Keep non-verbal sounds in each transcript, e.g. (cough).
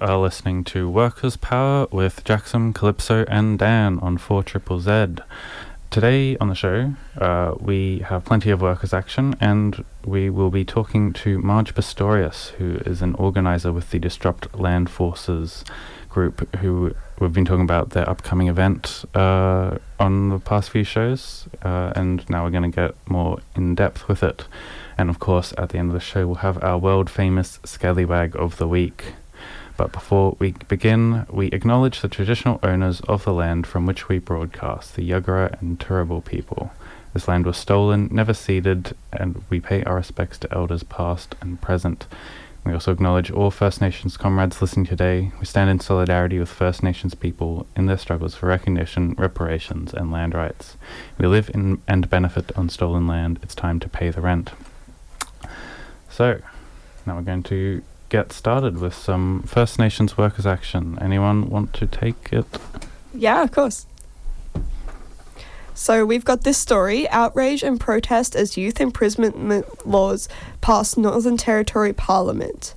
Are listening to Workers' Power with Jackson, Calypso, and Dan on 4 Triple Z. Today on the show, uh, we have plenty of workers' action, and we will be talking to Marge Pestorius, who is an organizer with the Disrupt Land Forces group, who we've been talking about their upcoming event uh, on the past few shows, uh, and now we're going to get more in depth with it. And of course, at the end of the show, we'll have our world famous Scallywag of the Week. But before we begin, we acknowledge the traditional owners of the land from which we broadcast, the Yagara and Turrbal people. This land was stolen, never ceded, and we pay our respects to elders past and present. We also acknowledge all First Nations comrades listening today. We stand in solidarity with First Nations people in their struggles for recognition, reparations, and land rights. We live in and benefit on stolen land. It's time to pay the rent. So, now we're going to get started with some First Nations workers' action. Anyone want to take it? Yeah, of course. So we've got this story outrage and protest as youth imprisonment laws pass Northern Territory Parliament.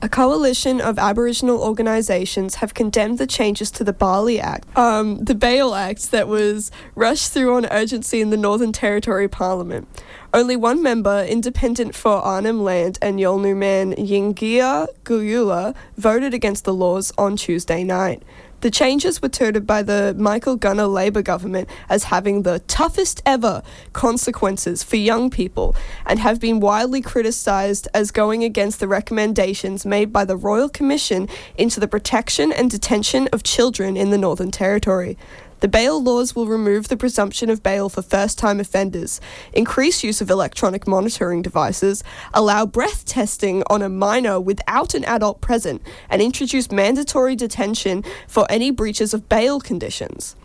A coalition of Aboriginal organisations have condemned the changes to the Bali Act, um, the Bail Act that was rushed through on urgency in the Northern Territory Parliament. Only one member, independent for Arnhem Land and Yolngu man Yingiya Guyula, voted against the laws on Tuesday night. The changes were touted by the Michael Gunner Labor government as having the toughest ever consequences for young people and have been widely criticised as going against the recommendations made by the Royal Commission into the protection and detention of children in the Northern Territory. The bail laws will remove the presumption of bail for first time offenders, increase use of electronic monitoring devices, allow breath testing on a minor without an adult present, and introduce mandatory detention for any breaches of bail conditions.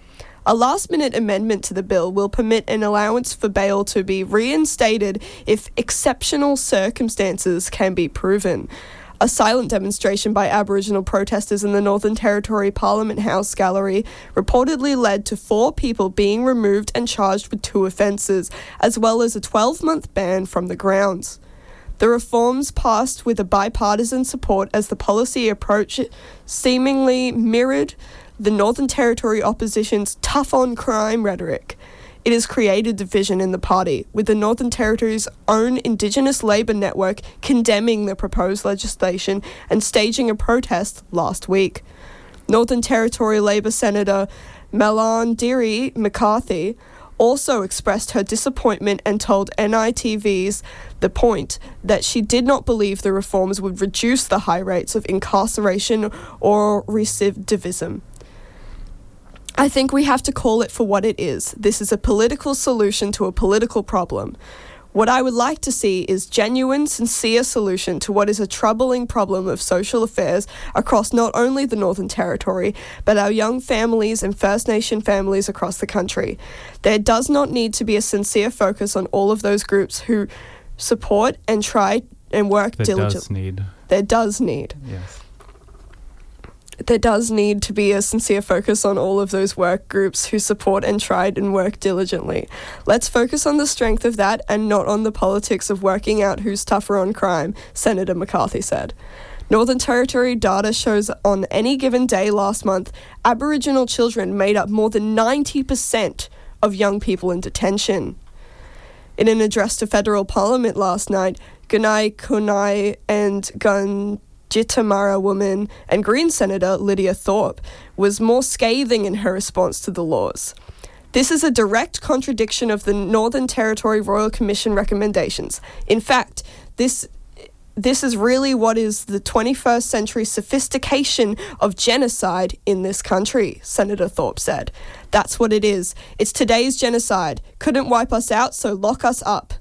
A last minute amendment to the bill will permit an allowance for bail to be reinstated if exceptional circumstances can be proven. A silent demonstration by Aboriginal protesters in the Northern Territory Parliament House Gallery reportedly led to four people being removed and charged with two offences, as well as a 12 month ban from the grounds. The reforms passed with a bipartisan support as the policy approach seemingly mirrored the Northern Territory opposition's tough on crime rhetoric. It has created division in the party, with the Northern Territory's own Indigenous Labour network condemning the proposed legislation and staging a protest last week. Northern Territory Labour Senator Malarndirri McCarthy also expressed her disappointment and told NITV's The Point that she did not believe the reforms would reduce the high rates of incarceration or recidivism. I think we have to call it for what it is. This is a political solution to a political problem. What I would like to see is genuine, sincere solution to what is a troubling problem of social affairs across not only the Northern Territory, but our young families and First Nation families across the country. There does not need to be a sincere focus on all of those groups who support and try and work There diligently. does need. There does need Yes. There does need to be a sincere focus on all of those work groups who support and tried and work diligently. Let's focus on the strength of that and not on the politics of working out who's tougher on crime, Senator McCarthy said. Northern Territory data shows on any given day last month, Aboriginal children made up more than 90% of young people in detention. In an address to federal parliament last night, Gunai Kunai and Gun Jitamara woman and Green Senator Lydia Thorpe was more scathing in her response to the laws. This is a direct contradiction of the Northern Territory Royal Commission recommendations. In fact, this this is really what is the 21st century sophistication of genocide in this country, Senator Thorpe said. That's what it is. It's today's genocide. Couldn't wipe us out, so lock us up.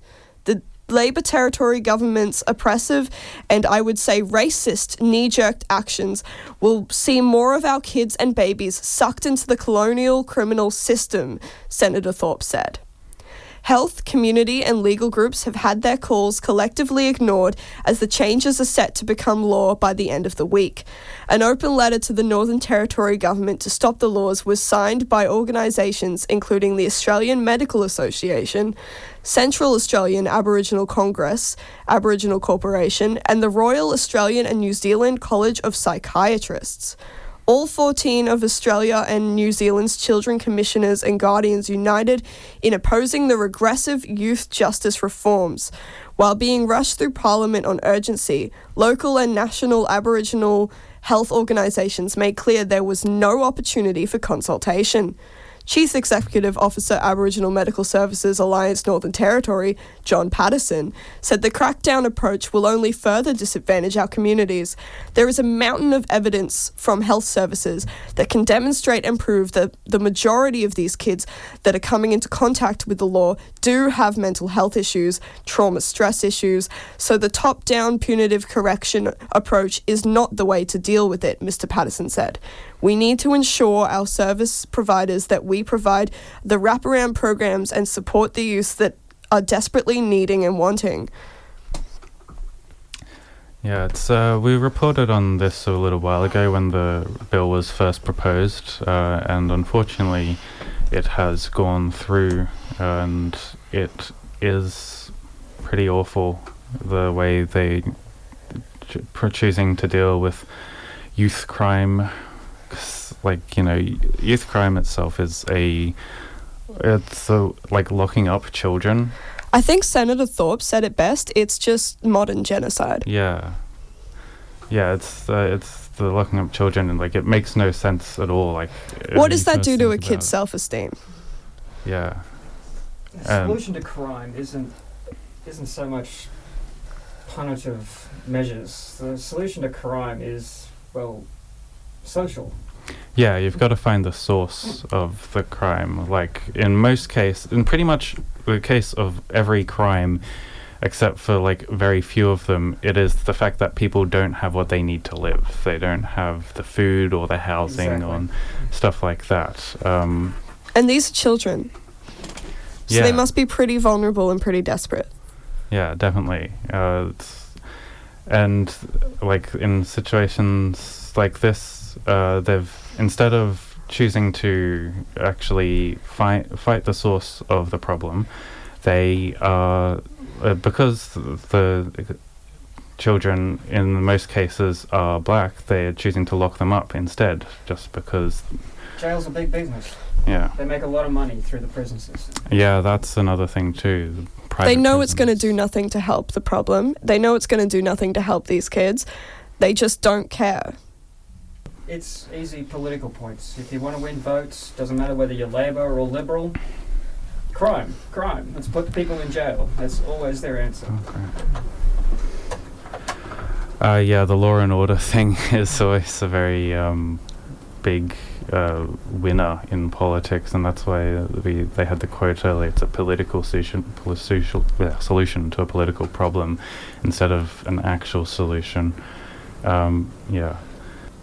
Labour Territory government's oppressive and I would say racist knee jerk actions will see more of our kids and babies sucked into the colonial criminal system, Senator Thorpe said. Health, community, and legal groups have had their calls collectively ignored as the changes are set to become law by the end of the week. An open letter to the Northern Territory government to stop the laws was signed by organisations including the Australian Medical Association, Central Australian Aboriginal Congress, Aboriginal Corporation, and the Royal Australian and New Zealand College of Psychiatrists. All 14 of Australia and New Zealand's children commissioners and guardians united in opposing the regressive youth justice reforms. While being rushed through Parliament on urgency, local and national Aboriginal health organisations made clear there was no opportunity for consultation. Chief Executive Officer Aboriginal Medical Services Alliance Northern Territory, John Paterson, said the crackdown approach will only further disadvantage our communities. There is a mountain of evidence from health services that can demonstrate and prove that the majority of these kids that are coming into contact with the law do have mental health issues, trauma stress issues, so the top down punitive correction approach is not the way to deal with it, Mr. Paterson said. We need to ensure our service providers that we provide the wraparound programs and support the youth that are desperately needing and wanting. Yeah, it's uh, we reported on this a little while ago when the bill was first proposed, uh, and unfortunately, it has gone through, and it is pretty awful the way they ch- choosing to deal with youth crime. 'Cause, like you know, youth crime itself is a it's so like locking up children. I think Senator Thorpe said it best it's just modern genocide. Yeah. Yeah, it's uh, it's the locking up children and like it makes no sense at all. Like, What does that do to a kid's about self esteem? Yeah, The Um, solution to crime isn't isn't so much punitive measures. The solution to crime is well social. Yeah. You've got to find the source of the crime. Like in most case, in pretty much the case of every crime, except for like very few of them, it is the fact that people don't have what they need to live. They don't have the food or the housing Exactly. or stuff like that. Um, And these are children. So they must be pretty vulnerable and pretty desperate. Yeah, definitely. Uh, it's, and like in situations like this, uh, they've instead of choosing to actually fight fight the source of the problem, they are uh, because the children in most cases are black. They're choosing to lock them up instead, just because. Jail's a big business. Yeah, They make a lot of money through the prison system. yeah, that's another thing too. the they private know it's going to do nothing to help the problem. They know it's going to do nothing to help these kids. They just don't care. It's easy political points. If you want to win votes, doesn't matter whether you're Labor or Liberal. Crime, crime. Let's put the people in jail. That's always their answer. Okay. Uh, yeah, the law and order (laughs) thing is always a very um, big uh, winner in politics, and that's why we they had the quote earlier. It's a political solution, solution to a political problem, instead of an actual solution. Um, yeah,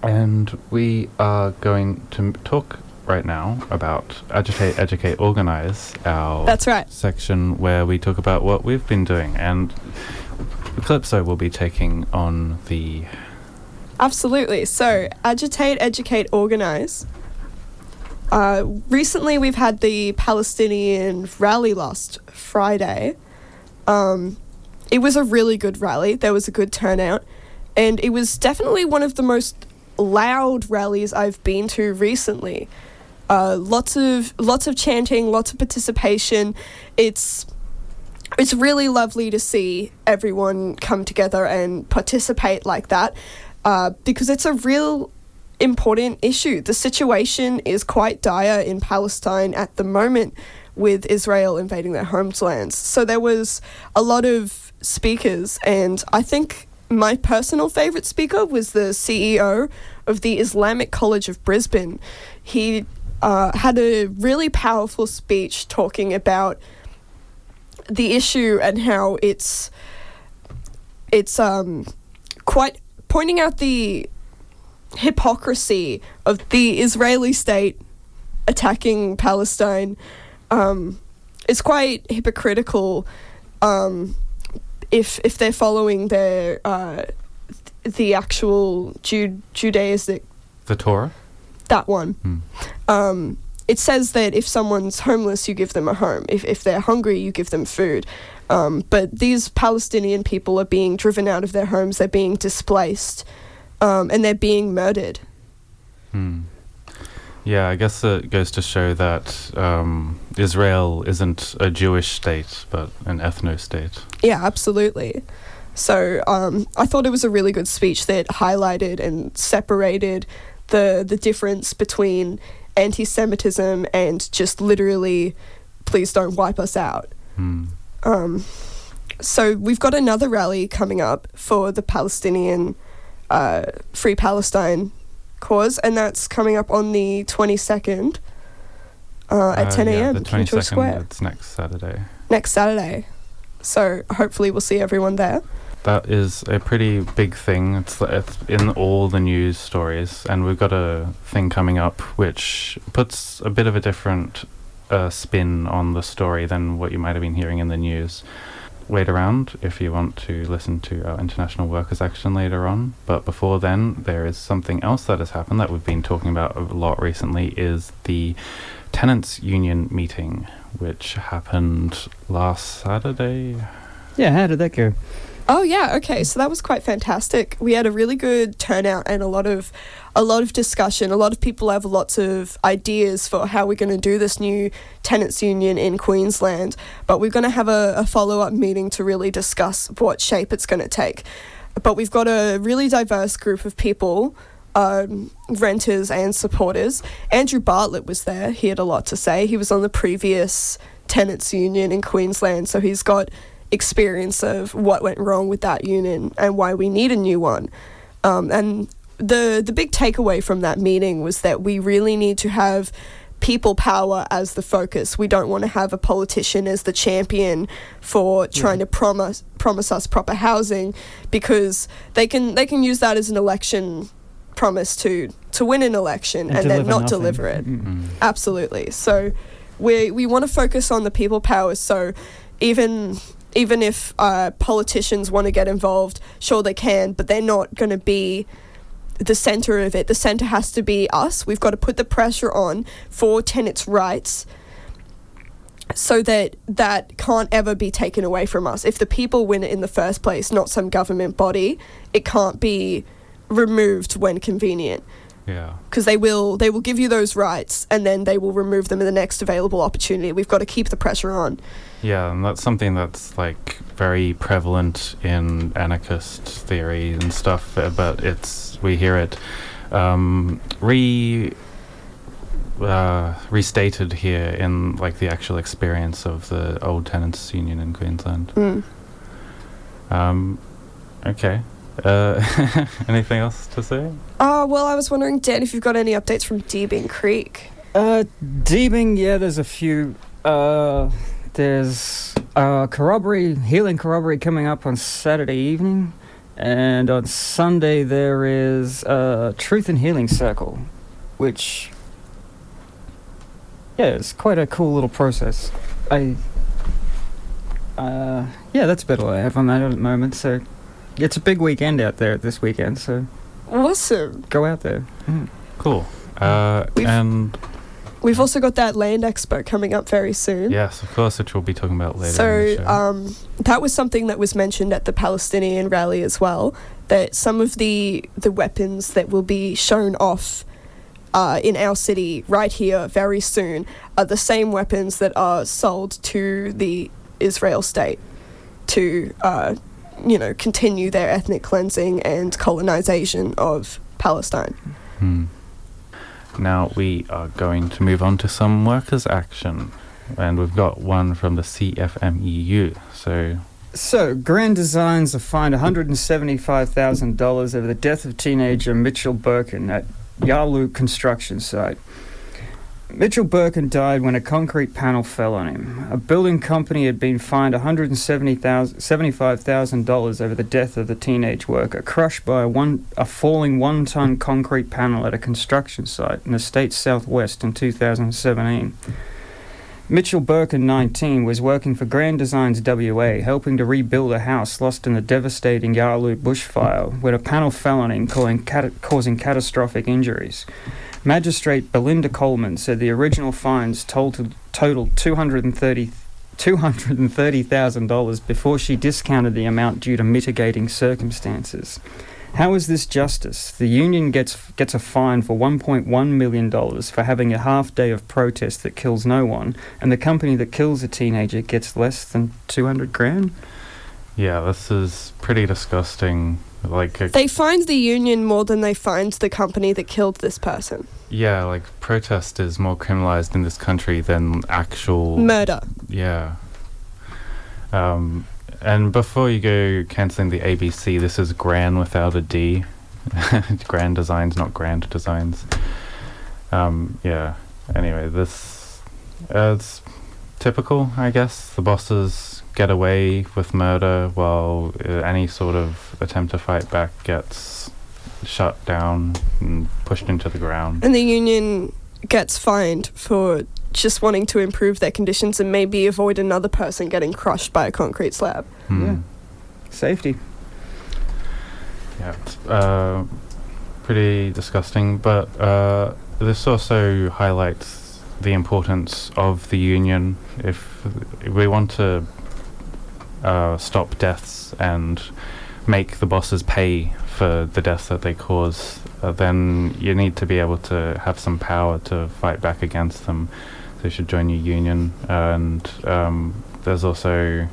and we are going to talk right now about agitate, educate, organize. Our That's right. section where we talk about what we've been doing, and Calypso will be taking on the. Absolutely. So, agitate, educate, organize. Uh, recently, we've had the Palestinian rally last Friday. Um, it was a really good rally. There was a good turnout, and it was definitely one of the most loud rallies I've been to recently. Uh, lots of lots of chanting, lots of participation. It's it's really lovely to see everyone come together and participate like that uh, because it's a real important issue. The situation is quite dire in Palestine at the moment with Israel invading their homelands. So there was a lot of speakers, and I think my personal favorite speaker was the CEO of the Islamic College of Brisbane. He uh, had a really powerful speech talking about the issue and how it's it's um quite pointing out the hypocrisy of the Israeli state attacking Palestine um, it's quite hypocritical um, if if they're following their uh, the actual Jude, Judaic The Torah? that one. Hmm. Um, it says that if someone's homeless, you give them a home. If if they're hungry, you give them food. Um, but these Palestinian people are being driven out of their homes. They're being displaced, um, and they're being murdered. Hmm. Yeah, I guess it goes to show that um, Israel isn't a Jewish state, but an ethno state. Yeah, absolutely. So um, I thought it was a really good speech that highlighted and separated the the difference between anti-Semitism and just literally, please don't wipe us out. Hmm. Um, so we've got another rally coming up for the Palestinian uh, Free Palestine cause, and that's coming up on the 22nd uh, at Uh, 10 yeah, a.m. the Central 22nd, Square it's next Saturday. next Saturday. So hopefully we'll see everyone there. That is a pretty big thing. It's, it's in all the news stories, and we've got a thing coming up which puts a bit of a different uh, spin on the story than what you might have been hearing in the news. Wait around if you want to listen to our International Workers' Action later on. But before then, there is something else that has happened that we've been talking about a lot recently is the tenants union meeting, which happened last Saturday. Yeah, how did that go? Oh yeah, okay. So that was quite fantastic. We had a really good turnout and a lot of a lot of discussion. A lot of people have lots of ideas for how we're going to do this new tenants union in Queensland, but we're going to have a, a follow-up meeting to really discuss what shape it's going to take. But we've got a really diverse group of people um, renters and supporters. Andrew Bartlett was there. He had a lot to say. He was on the previous tenants union in Queensland, so he's got experience of what went wrong with that union and why we need a new one. Um, and the the big takeaway from that meeting was that we really need to have people power as the focus. We don't want to have a politician as the champion for trying to promise promise us proper housing because they can they can use that as an election promise to to win an election and, then not nothing. deliver it. Mm. Mm. Absolutely. So we we want to focus on the people power. So even even if uh, politicians want to get involved, sure they can, but they're not going to be the center of it. The center has to be us. We've got to put the pressure on for tenants' rights so that that can't ever be taken away from us. If the people win it in the first place, not some government body, it can't be removed when convenient Yeah. because they will they will give you those rights and then they will remove them in the next available opportunity. We've got to keep the pressure on. Yeah, and that's something that's like very prevalent in anarchist theory and stuff, uh, but it's we hear it um, re uh, restated here in like the actual experience of the old tenants union in Queensland. Mm. Um, okay. Uh, (laughs) anything else to say? Uh, well, I was wondering, Dan, if you've got any updates from Deebing Creek. Uh, Deebing, yeah, there's a few. Uh, there's uh, corroboree, healing corroboree coming up on Saturday evening. And on Sunday, there is uh, Truth and Healing Circle, which, yeah, it's quite a cool little process. I, uh, yeah, that's about all I have on that at the moment. So, it's a big weekend out there this weekend, so Awesome. go out there. Mm. Cool. Uh, and We've also got that land expo coming up very soon. yes, of course, which we'll be talking about later. So um, that was something that was mentioned at the Palestinian rally as well. That some of the the weapons that will be shown off uh, in our city right here very soon are the same weapons that are sold to the Israel state to uh, you know continue their ethnic cleansing and colonization of Palestine. Hmm. Now we are going to move on to some workers' action, and we've got one from the CFMEU. So, So, Grand Designs are fined $175,000 over the death of teenager Mitchell Birkin at Yalu construction site. Mitchell Birkin died when a concrete panel fell on him. A building company had been fined $175,000 over the death of the teenage worker, crushed by a, one, a falling one ton concrete panel at a construction site in the state's southwest in 2017. Mitchell Birkin, 19, was working for Grand Designs WA, helping to rebuild a house lost in the devastating Yarloo bushfire when a panel fell on him, causing catastrophic injuries. Magistrate Belinda Coleman said the original fines totaled, totaled 230 $230,000 before she discounted the amount due to mitigating circumstances. How is this justice? The union gets gets a fine for 1.1 million dollars for having a half day of protest that kills no one, and the company that kills a teenager gets less than 200 grand. Yeah, this is pretty disgusting. Like, a, They find the union more than they find the company that killed this person. yeah, like protest is more criminalized in this country than actual. Murder. Yeah. Um, and before you go cancelling the ABC, this is Gran without a D. (laughs) Grand Designs, not Grand Designs. Um, yeah. Anyway, this uh, it's typical, I guess. The bosses get away with murder while uh, any sort of attempt to fight back gets shut down and pushed into the ground. And the union gets fined for just wanting to improve their conditions and maybe avoid another person getting crushed by a concrete slab. Hmm. Yeah. Safety. Yeah, it's, uh, pretty disgusting. But uh, this also highlights the importance of the union. If we want to uh, stop deaths and make the bosses pay for the deaths that they cause, uh, then you need to be able to have some power to fight back against them. So you should join your union. And um, there's also,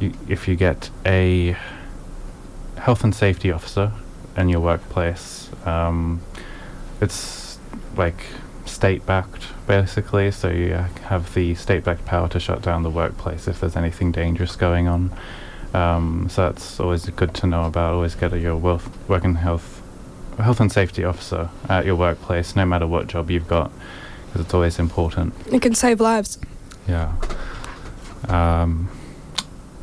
if you get a health and safety officer in your workplace. Um, it's like state backed, basically, so you uh, have the state backed power to shut down the workplace if there's anything dangerous going on. Um, so that's always good to know about. Always get a, your wealth, working health, health and safety officer at your workplace, no matter what job you've got, because it's always important. It can save lives. Yeah. Um,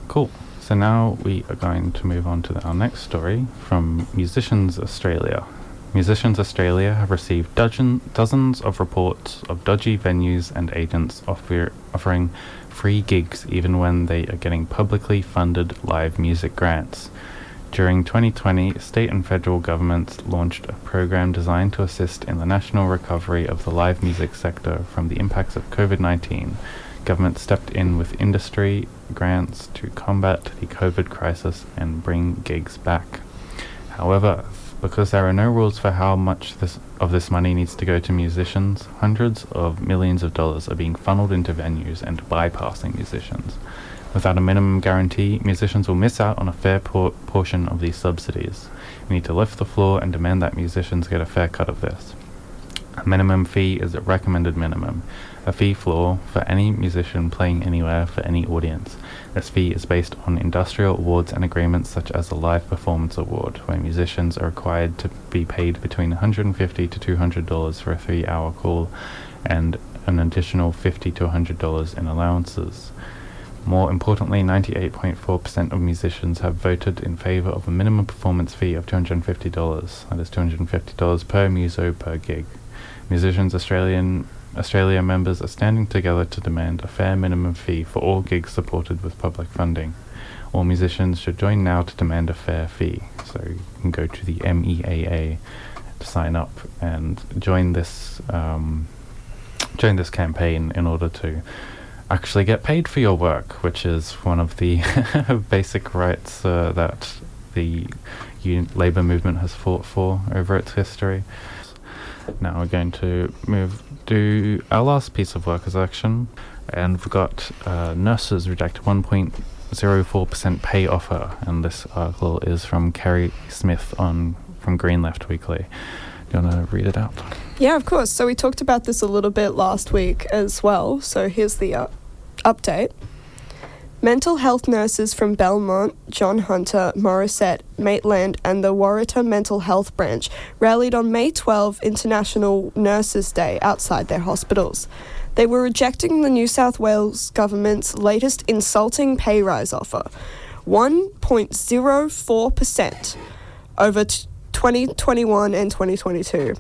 cool. So now we are going to move on to the, our next story from Musicians Australia. Musicians Australia have received dozen, dozens of reports of dodgy venues and agents offer, offering free gigs even when they are getting publicly funded live music grants. During 2020, state and federal governments launched a program designed to assist in the national recovery of the live music sector from the impacts of COVID 19 government stepped in with industry grants to combat the COVID crisis and bring gigs back. However, because there are no rules for how much this of this money needs to go to musicians, hundreds of millions of dollars are being funneled into venues and bypassing musicians. Without a minimum guarantee, musicians will miss out on a fair por- portion of these subsidies. We need to lift the floor and demand that musicians get a fair cut of this. A minimum fee is a recommended minimum, a fee floor for any musician playing anywhere for any audience. This fee is based on industrial awards and agreements such as the Live Performance Award, where musicians are required to be paid between 150 to 200 dollars for a three-hour call, and an additional 50 to 100 dollars in allowances. More importantly, 98.4% of musicians have voted in favour of a minimum performance fee of $250. That is $250 per muso per gig. Musicians Australian Australia members are standing together to demand a fair minimum fee for all gigs supported with public funding. All musicians should join now to demand a fair fee. So you can go to the MEAA to sign up and join this um, join this campaign in order to actually get paid for your work, which is one of the (laughs) basic rights uh, that the labour movement has fought for over its history. Now we're going to move do our last piece of workers' action, and we've got uh, nurses reject 1.04% pay offer, and this article is from Kerry Smith on from Green Left Weekly. Do you want to read it out? Yeah, of course. So we talked about this a little bit last week as well. So here's the uh, update. Mental health nurses from Belmont, John Hunter, Morisset, Maitland, and the Waratah Mental Health Branch rallied on May 12, International Nurses' Day, outside their hospitals. They were rejecting the New South Wales government's latest insulting pay rise offer 1.04% over t- 2021 and 2022.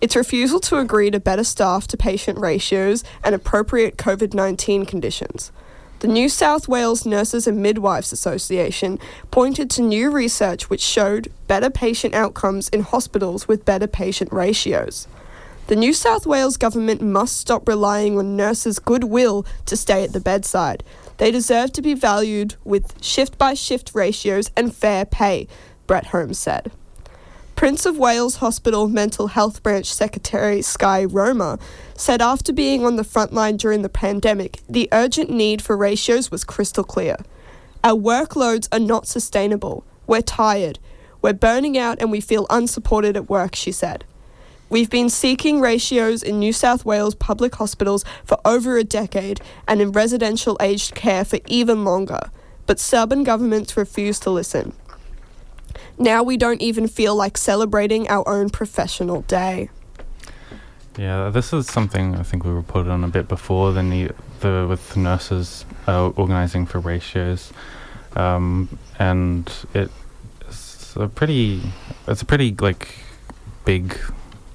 its refusal to agree to better staff to patient ratios and appropriate COVID 19 conditions. The New South Wales Nurses and Midwives Association pointed to new research which showed better patient outcomes in hospitals with better patient ratios. The New South Wales government must stop relying on nurses' goodwill to stay at the bedside. They deserve to be valued with shift by shift ratios and fair pay, Brett Holmes said. Prince of Wales Hospital Mental Health Branch Secretary Sky Roma said after being on the front line during the pandemic, the urgent need for ratios was crystal clear. Our workloads are not sustainable. We're tired. We're burning out and we feel unsupported at work, she said. We've been seeking ratios in New South Wales public hospitals for over a decade and in residential aged care for even longer, but stubborn governments refuse to listen. Now we don't even feel like celebrating our own professional day. Yeah, this is something I think we reported on a bit before the need, the with nurses uh, organizing for ratios, um, and it's a pretty it's a pretty like big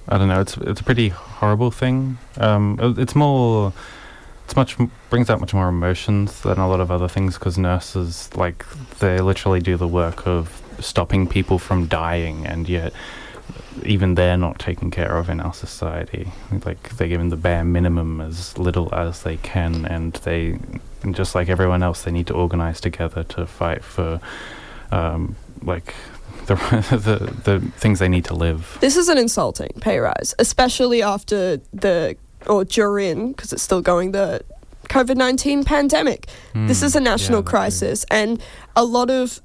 I don't know it's it's a pretty horrible thing. Um, it- it's more it's much brings out much more emotions than a lot of other things because nurses like they literally do the work of stopping people from dying and yet even they're not taken care of in our society. Like they're given the bare minimum as little as they can, and they, and just like everyone else, they need to organize together to fight for, um, like, (laughs) the, the the things they need to live. This is an insulting pay rise, especially after the or during because it's still going the COVID nineteen pandemic. This Hmm, is a national too. crisis, and a lot of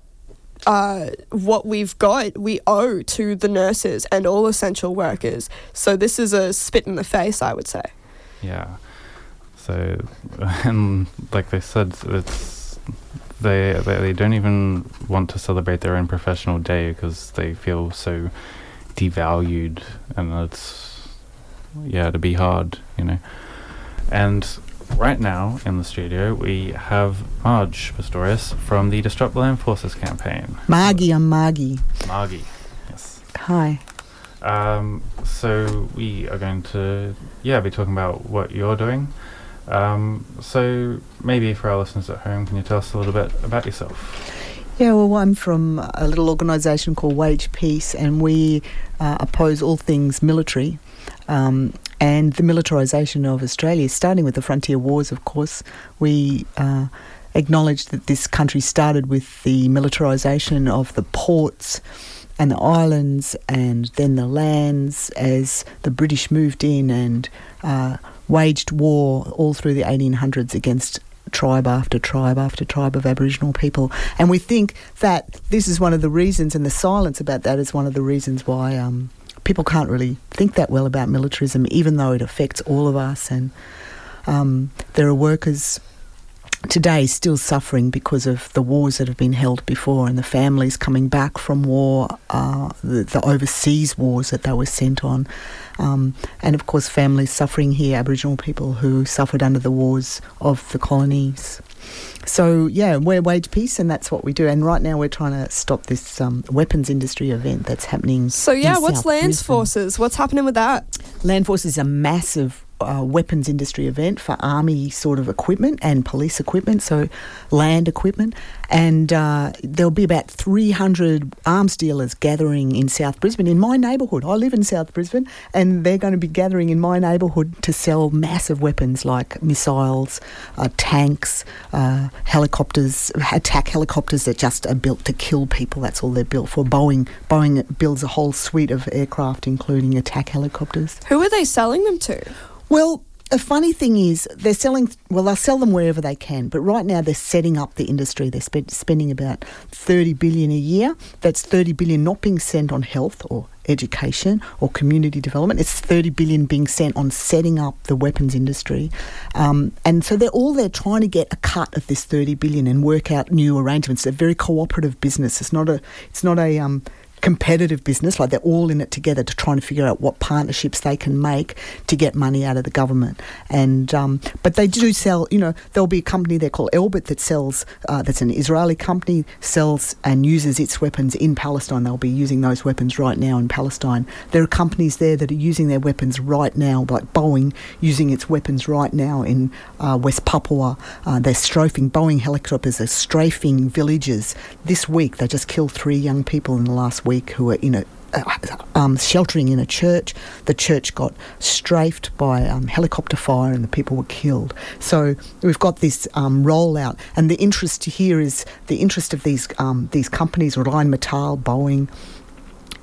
uh, what we've got we owe to the nurses and all essential workers. So this is a spit in the face, I would say. Yeah. So, (laughs) and like they said, it's they they, they don't even want to celebrate their own professional day because they feel so devalued, and it's yeah to be hard, you know. And right now in the studio we have Marge Pestorius from the Disrupt Land Forces campaign. Margie, I'm Margie. Margie, yes. Hi. Um, so we are going to, yeah, be talking about what you're doing. Um, so maybe for our listeners at home, can you tell us a little bit about yourself? Yeah, well, I'm from a little organisation called Wage Peace, and we uh, oppose all things military. Um, and the militarisation of Australia, starting with the frontier wars, of course, we uh, acknowledge that this country started with the militarisation of the ports and the islands and then the lands as the British moved in and uh, waged war all through the 1800s against tribe after tribe after tribe of Aboriginal people. And we think that this is one of the reasons, and the silence about that is one of the reasons why um, people can't really think that well about militarism, even though it affects all of us. And um, there are workers today still suffering because of the wars that have been held before and the families coming back from war, uh, the, the overseas wars that they were sent on. Um, and of course, families suffering here, Aboriginal people who suffered under the wars of the colonies. So, yeah, we're wage peace, and that's what we do. And right now, we're trying to stop this um, weapons industry event that's happening. So yeah, what's South Lands Brisbane. Forces? What's happening with that? Land Forces is a massive uh, weapons industry event for army sort of equipment and police equipment, so land equipment. And uh, there'll be about 300 arms dealers gathering in South Brisbane, in my neighbourhood. I live in South Brisbane, and they're going to be gathering in my neighbourhood to sell massive weapons like missiles, uh, tanks, uh, helicopters, attack helicopters that just are built to kill people. That's all they're built for. Boeing, Boeing builds a whole suite of aircraft, including attack helicopters. Who are they selling them to? Well, a funny thing is they're selling. Well, they'll sell them wherever they can, but right now they're setting up the industry. They're spe- spending about thirty billion a year. That's thirty billion not being spent on health or education or community development. It's thirty billion being spent on setting up the weapons industry, um, and so they're all there trying to get a cut of this thirty billion and work out new arrangements. They're very cooperative business. It's not a. It's not a. Um, competitive business, like they're all in it together to try and figure out what partnerships they can make to get money out of the government. And um, but they do sell. You know, there'll be a company there called Elbit that sells. Uh, that's an Israeli company sells and uses its weapons in Palestine. They'll be using those weapons right now in Palestine. There are companies there that are using their weapons right now, like Boeing using its weapons right now in uh, West Papua. Uh, they're strafing Boeing helicopters are strafing villages. This week they just killed three young people in the last week who were in a um, sheltering in a church. The church got strafed by um, helicopter fire and the people were killed. So we've got this um, rollout, and the interest here is the interest of these um, these companies, Rheinmetall, Boeing,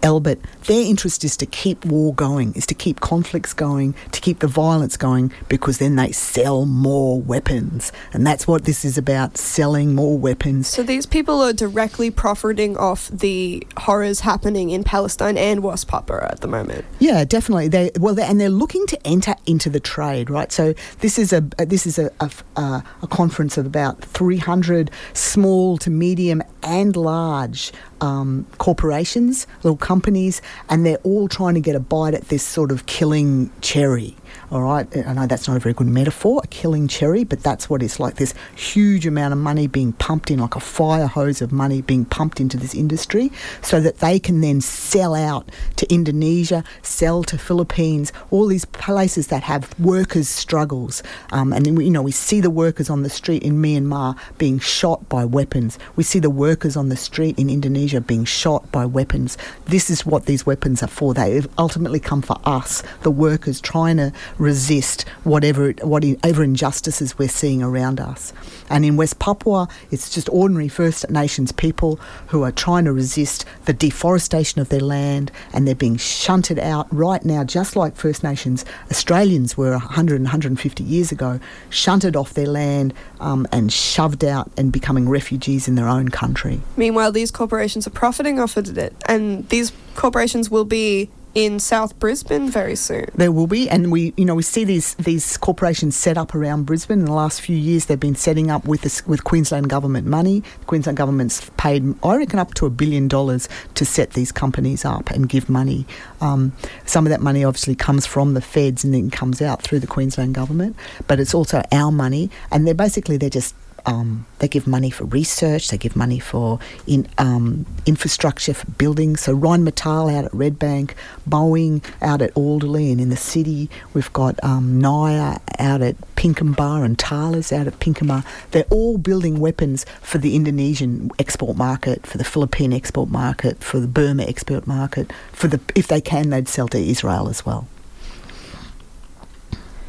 Elbit, their interest is to keep war going, is to keep conflicts going, to keep the violence going, because then they sell more weapons. And that's what this is about selling more weapons. So these people are directly profiting off the horrors happening in Palestine and West Papua at the moment. Yeah, definitely. They well, they, and they're looking to enter into the trade, right? So this is a this is a, a, a conference of about 300 small to medium and large um, corporations, little companies, and they're all trying to get a bite at this sort of killing cherry. All right, I know that's not a very good metaphor, a killing cherry, but that's what it's like. This huge amount of money being pumped in, like a fire hose of money being pumped into this industry, so that they can then sell out to Indonesia, sell to Philippines, all these places that have workers' struggles. Um, and you know, we see the workers on the street in Myanmar being shot by weapons. We see the workers on the street in Indonesia being shot by weapons. This is what these weapons are for. They ultimately come for us, the workers, trying to resist whatever whatever injustices we're seeing around us. And in West Papua, it's just ordinary First Nations people who are trying to resist the deforestation of their land, and they're being shunted out right now, just like First Nations Australians were 100 and 150 years ago, shunted off their land um, and shoved out and becoming refugees in their own country. Meanwhile, these corporations are profiting off of it, and these corporations will be in South Brisbane very soon. There will be, and we, you know, we see these these corporations set up around Brisbane. In the last few years, they've been setting up with this, with Queensland government money. The Queensland government's paid, I reckon, up to a billion dollars to set these companies up and give money. Um, some of that money obviously comes from the feds and then comes out through the Queensland government, but it's also our money, and they're basically they're just um, they give money for research. They give money for in, um, infrastructure for buildings. So Rheinmetall out at Redbank, Boeing out at Alderley and in the city. We've got um, Naya out at Pinkenba and Thales out at Pinkenba. They're all building weapons for the Indonesian export market, for the Philippine export market, for the Burma export market. For the if they can, they'd sell to Israel as well.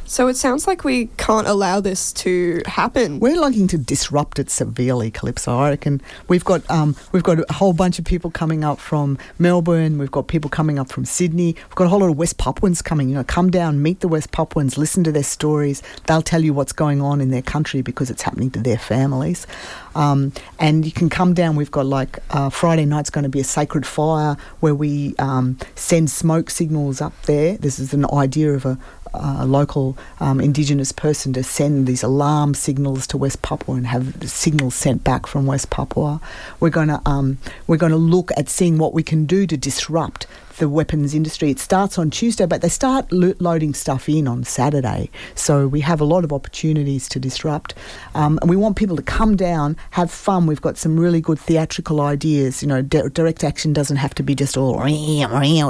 So it sounds like we can't allow this to happen. We're looking to disrupt it severely, Calypso. I reckon we've got um, we've got a whole bunch of people coming up from Melbourne. We've got people coming up from Sydney. We've got a whole lot of West Papuans coming. You know, come down, meet the West Papuans, listen to their stories. They'll tell you what's going on in their country because it's happening to their families. Um, and you can come down. We've got like uh, Friday night's going to be a sacred fire where we um, send smoke signals up there. This is an idea of a, a local um, Indigenous person to send these alarm signals to West Papua and have the signals sent back from West Papua. We're going to um, we're going to look at seeing what we can do to disrupt the weapons industry. It starts on Tuesday, but they start lo- loading stuff in on Saturday. So we have a lot of opportunities to disrupt. Um, and we want people to come down, have fun. We've got some really good theatrical ideas. You know, di- direct action doesn't have to be just all,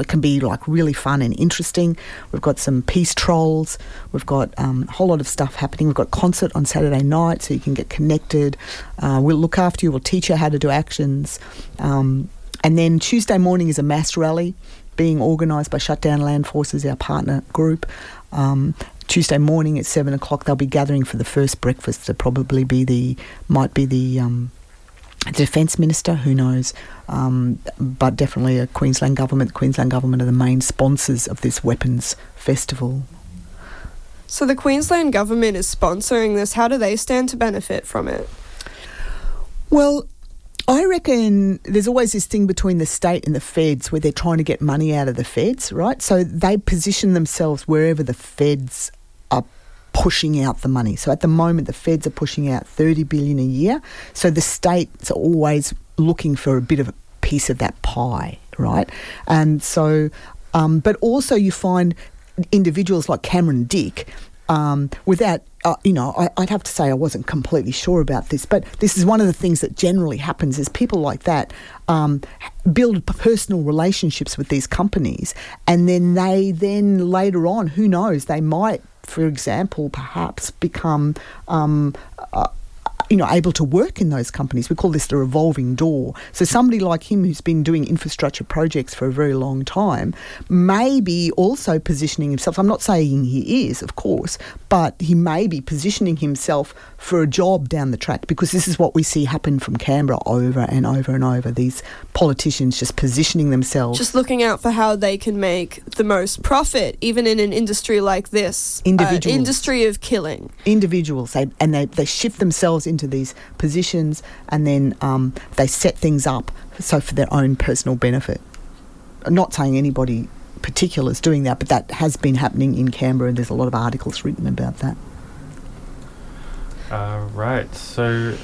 it can be like really fun and interesting. We've got some peace trolls. We've got um, a whole lot of stuff happening. We've got concert on Saturday night so you can get connected. Uh, we'll look after you. We'll teach you how to do actions. Um, and then Tuesday morning is a mass rally being organised by Shutdown Land Forces, our partner group. Um, Tuesday morning at seven o'clock, they'll be gathering for the first breakfast. To probably be the might be the um, defence minister, who knows, um, but definitely a Queensland government. The Queensland government are the main sponsors of this weapons festival. So the Queensland government is sponsoring this. How do they stand to benefit from it? Well, I reckon there's always this thing between the state and the feds where they're trying to get money out of the feds, right? So they position themselves wherever the feds are pushing out the money. So at the moment the feds are pushing out 30 billion a year. So the states are always looking for a bit of a piece of that pie, right? And so, um, but also you find individuals like Cameron Dick um, without, uh, you know, I, would have to say I wasn't completely sure about this, but this is one of the things that generally happens is people like that um, build personal relationships with these companies, and then they then later on, who knows, they might, for example, perhaps become um, uh, you know, able to work in those companies. We call this the revolving door. So somebody like him who's been doing infrastructure projects for a very long time may be also positioning himself. I'm not saying he is, of course, but he may be positioning himself for a job down the track because this is what we see happen from Canberra over and over and over. These politicians just positioning themselves. Just looking out for how they can make the most profit, even in an industry like this. Uh, Individuals. Uh, industry of killing. Individuals. They, and they, they shift themselves into these positions and then um, they set things up so for their own personal benefit. I'm not saying anybody particular is doing that, but that has been happening in Canberra. And there's a lot of articles written about that. Uh, right. So,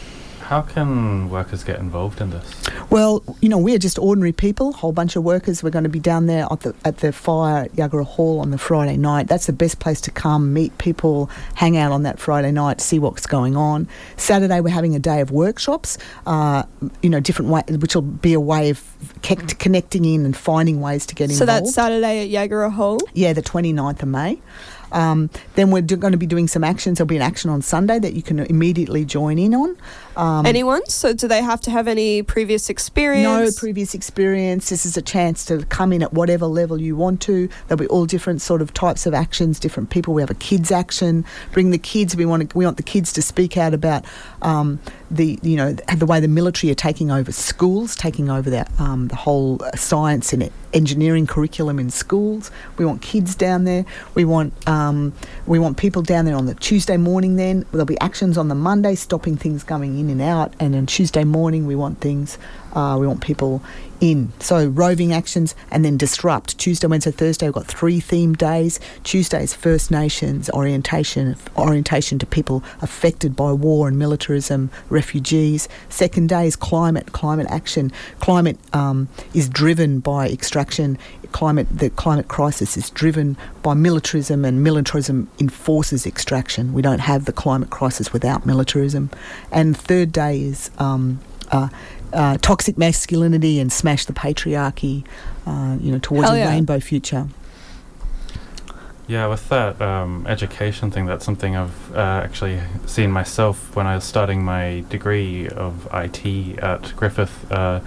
how can workers get involved in this? Well, you know, we're just ordinary people, a whole bunch of workers. We're going to be down there at the, at the fire at Jagera Hall on the Friday night. That's the best place to come, meet people, hang out on that Friday night, see what's going on. Saturday, we're having a day of workshops, uh, you know, different way, which will be a way of ke- connecting in and finding ways to get so involved. So that's Saturday at Jagera Hall? Yeah, the 29th of May. Um, then we're do- going to be doing some actions. There'll be an action on Sunday that you can immediately join in on. Um, Anyone? So do they have to have any previous experience? No previous experience. This is a chance to come in at whatever level you want to. There'll be all different sort of types of actions, different people. We have a kids action. Bring the kids. We want to, we want the kids to speak out about um, the you know the way the military are taking over schools, taking over the um, the whole science and engineering curriculum in schools. We want kids down there. We want um, we want people down there on the Tuesday morning. Then there'll be actions on the Monday, stopping things coming in and out. And on Tuesday morning, we want things. Uh, we want people in. So roving actions and then disrupt. Tuesday, Wednesday, Thursday, we've got three themed days. Tuesday's First Nations orientation, orientation to people affected by war and militarism, refugees. Second day is climate, climate action. Climate um, is driven by extraction. Climate, the climate crisis is driven by militarism, and militarism enforces extraction. We don't have the climate crisis without militarism. And third day is um, uh, uh, toxic masculinity and smash the patriarchy, uh, you know, towards Hell a yeah. rainbow future. Yeah, with that um, education thing, that's something I've uh, actually seen myself when I was starting my degree of IT at Griffith. Uh,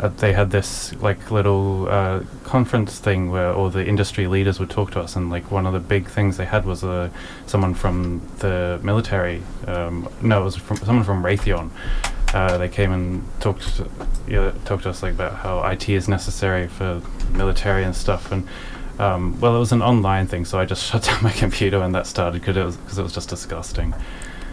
uh, they had this like little uh, conference thing where all the industry leaders would talk to us, and like one of the big things they had was uh, someone from the military. Um, no, it was from someone from Raytheon. Uh, they came and talked to, you know, talked to us like about how IT is necessary for military and stuff, and um, well, it was an online thing, so I just (laughs) shut down my computer when that started because it was because it was just disgusting.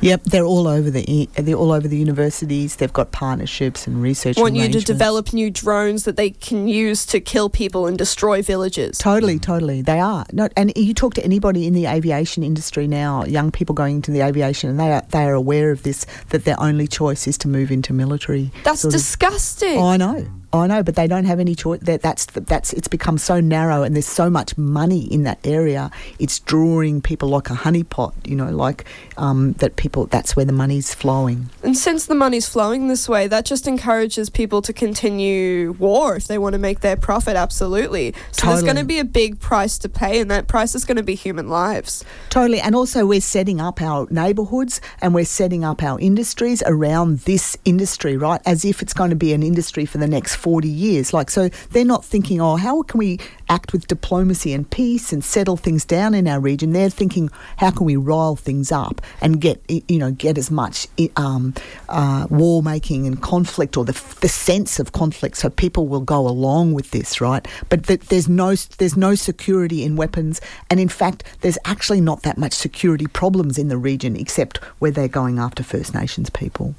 Yep, they're all over the they're all over the universities. They've got partnerships and research. They want you to develop new drones that they can use to kill people and destroy villages. Totally, totally, they are. Not, and you talk to anybody in the aviation industry now, young people going into the aviation, and they are they are aware of this that their only choice is to move into military. That's disgusting. Of, oh, I know. I know, but they don't have any choice. That, that's that's it's become so narrow, and there's so much money in that area. It's drawing people like a honeypot, you know, like um, that. People that's where the money's flowing. And since the money's flowing this way, that just encourages people to continue war if they want to make their profit. Absolutely. So totally. there's going to be a big price to pay, and that price is going to be human lives. Totally, and also we're setting up our neighbourhoods and we're setting up our industries around this industry, right? As if it's going to be an industry for the next 40 years. Like, so they're not thinking, oh, how can we act with diplomacy and peace and settle things down in our region? They're thinking, how can we rile things up and get, you know, get as much um, uh, war making and conflict or the, the sense of conflict so people will go along with this, right? But th- there's, no, there's no security in weapons. And in fact, there's actually not that much security problems in the region except where they're going after First Nations people.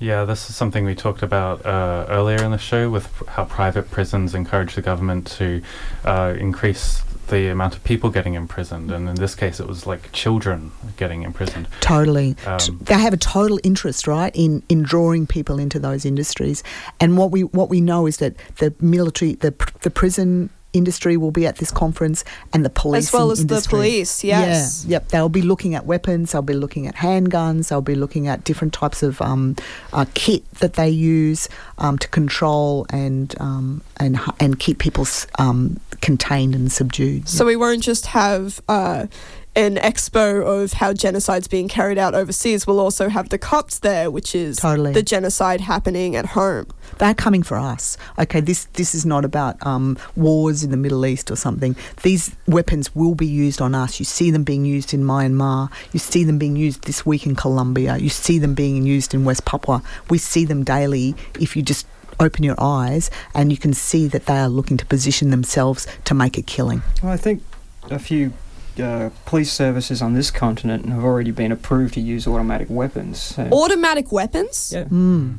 Yeah, this is something we talked about uh, earlier in the show with how private prisons encourage the government to uh, increase the amount of people getting imprisoned, and in this case, it was like children getting imprisoned. Totally. Um, they have a total interest, right, in, in drawing people into those industries. And what we what we know is that the military, the the prison industry will be at this conference, and the police As well as the police, yes. Yeah. Yep. They'll be looking at weapons. They'll be looking at handguns. They'll be looking at different types of um, uh, kit that they use um, to control and um, and and keep people um, contained and subdued. So we won't just have uh, an expo of how genocide's being carried out overseas. We'll also have the cops there, which is Totally. the genocide happening at home. They're coming for us. Okay, this this is not about um, wars in the Middle East or something. These weapons will be used on us. You see them being used in Myanmar. You see them being used this week in Colombia. You see them being used in West Papua. We see them daily. If you just open your eyes and you can see that they are looking to position themselves to make a killing. Well, I think a few uh, police services on this continent have already been approved to use automatic weapons. So, Automatic weapons? yeah. Mm.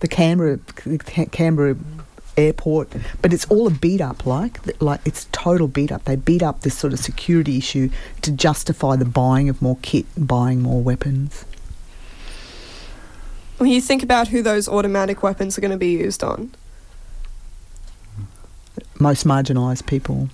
The Canberra, the Canberra airport, but it's all a beat up. Like, like it's total beat up. They beat up this sort of security issue to justify the buying of more kit, and buying more weapons. When you think about who those automatic weapons are going to be used on, Most marginalised people.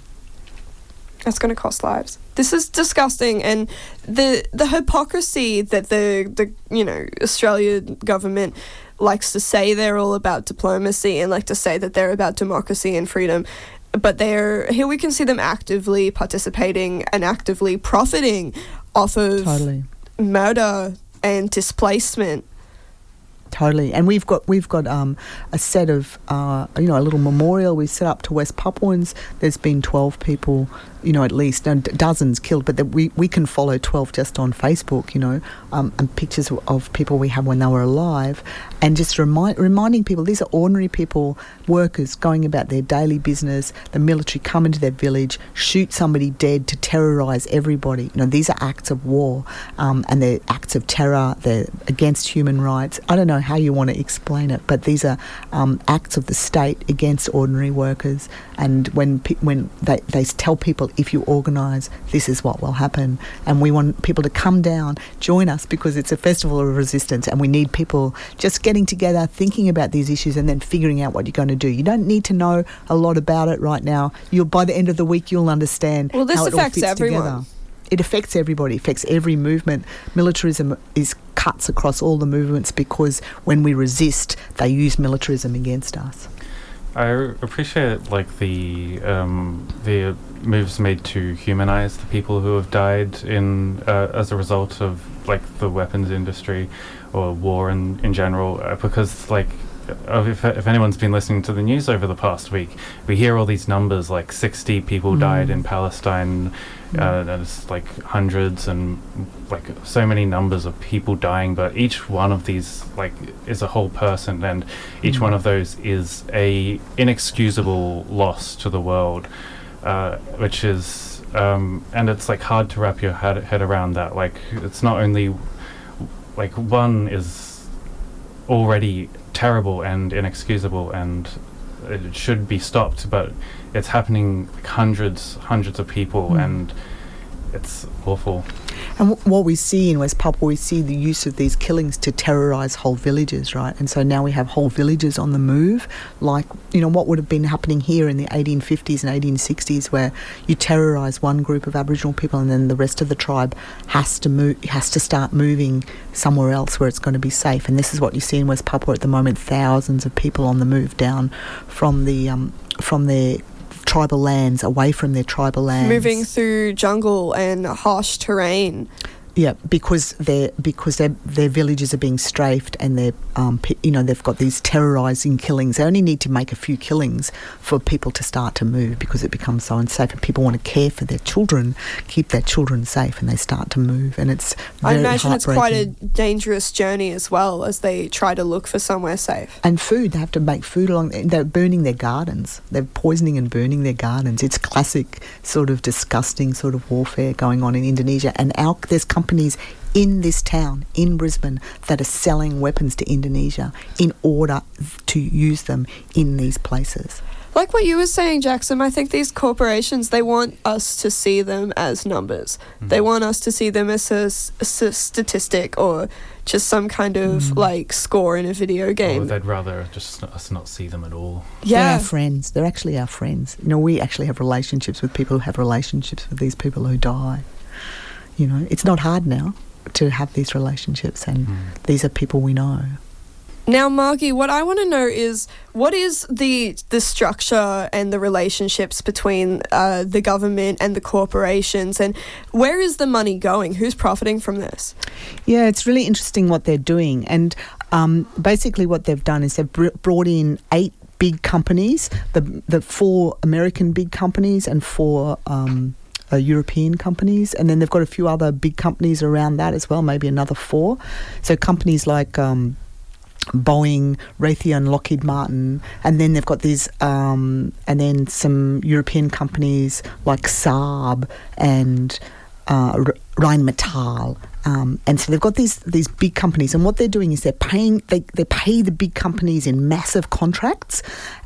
That's going to cost lives. This is disgusting, and the the hypocrisy that the the you know Australian government likes to say they're all about diplomacy and like to say that they're about democracy and freedom, but they're here we can see them actively participating and actively profiting off of Totally. murder and displacement. Totally, and we've got we've got um, a set of uh, you know a little memorial we set up to West Papuans. There's been twelve people, you know, at least dozens killed, but that we we can follow twelve just on Facebook, you know, um, and pictures of- people we have when they were alive, and just remind reminding people these are ordinary people, workers going about their daily business. The military come into their village, shoot somebody dead to terrorise everybody. You know, these are acts of war, um, and they're acts of terror. They're against human rights. I don't know how you want to explain it, but these are um, acts of the state against ordinary workers. And when when they, they tell people if you organise, this is what will happen. And we want people to come down, join us because it's a festival of resistance, and we need people just getting together, thinking about these issues, and then figuring out what you're going to do. You don't need to know a lot about it right now. You'll by the end of the week you'll understand Well, this how it all affects fits everyone. together. It affects everybody, it affects every movement. Militarism is cuts across all the movements because when we resist, they use militarism against us. I appreciate like the um, the moves made to humanize the people who have died in uh, as a result of like the weapons industry or war in in general uh, because like if, if anyone's been listening to the news over the past week we hear all these numbers like 60 people died Mm. in Palestine uh, and it's like hundreds and like so many numbers of people dying but each one of these like is a whole person and each Mm. one of those is a inexcusable loss to the world uh, which is um, and it's like hard to wrap your head, head around that like it's not only like one is already terrible and inexcusable and it should be stopped but it's happening like hundreds hundreds of people Mm. and it's awful And w- what we see in West Papua, we see the use of these killings to terrorise whole villages, right? And so now we have whole villages on the move, like, you know, what would have been happening here in the 1850s and 1860s, where you terrorise one group of Aboriginal people and then the rest of the tribe has to move, has to start moving somewhere else where it's going to be safe. And this is what you see in West Papua at the moment: thousands of people on the move down from the um, from their tribal lands, away from their tribal lands, Moving through jungle and harsh terrain. Yeah, because their because their their villages are being strafed and they're um, you know they've got these terrorising killings. They only need to make a few killings for people to start to move because it becomes so unsafe and people want to care for their children, keep their children safe, and they start to move. And it's I imagine it's quite a dangerous journey as well as they try to look for somewhere safe. and food. They have to make food along. They're burning their gardens. They're poisoning and burning their gardens. It's classic sort of disgusting sort of warfare going on in Indonesia. And our, there's companies in this town, in Brisbane, that are selling weapons to Indonesia in order to use them in these places. Like what you were saying, Jackson, I think these corporations, they want us to see them as numbers. They want us to see them as a, s- as a statistic or just some kind of Mm. like score in a video Or game. they'd rather just not, us not see them at all. Yeah, They're yeah. our friends. They're actually our friends. You know, we actually have relationships with people who have relationships with these people who die. You know, it's not hard now to have these relationships, and Mm. these are people we know. Now, Margie, what I want to know is what is the the structure and the relationships between uh, the government and the corporations, and where is the money going? Who's profiting from this? Yeah, it's really interesting what they're doing. And um, basically, what they've done is they've br- brought in eight big companies the, the four American big companies and four. Um, uh, European companies, and then they've got a few other big companies around that as well, maybe another four. So companies like um, Boeing, Raytheon, Lockheed Martin, and then they've got these, um, and then some European companies like Saab and uh, Rheinmetall. Um, and so they've got these these big companies, and what they're doing is they're paying they, they pay the big companies in massive contracts,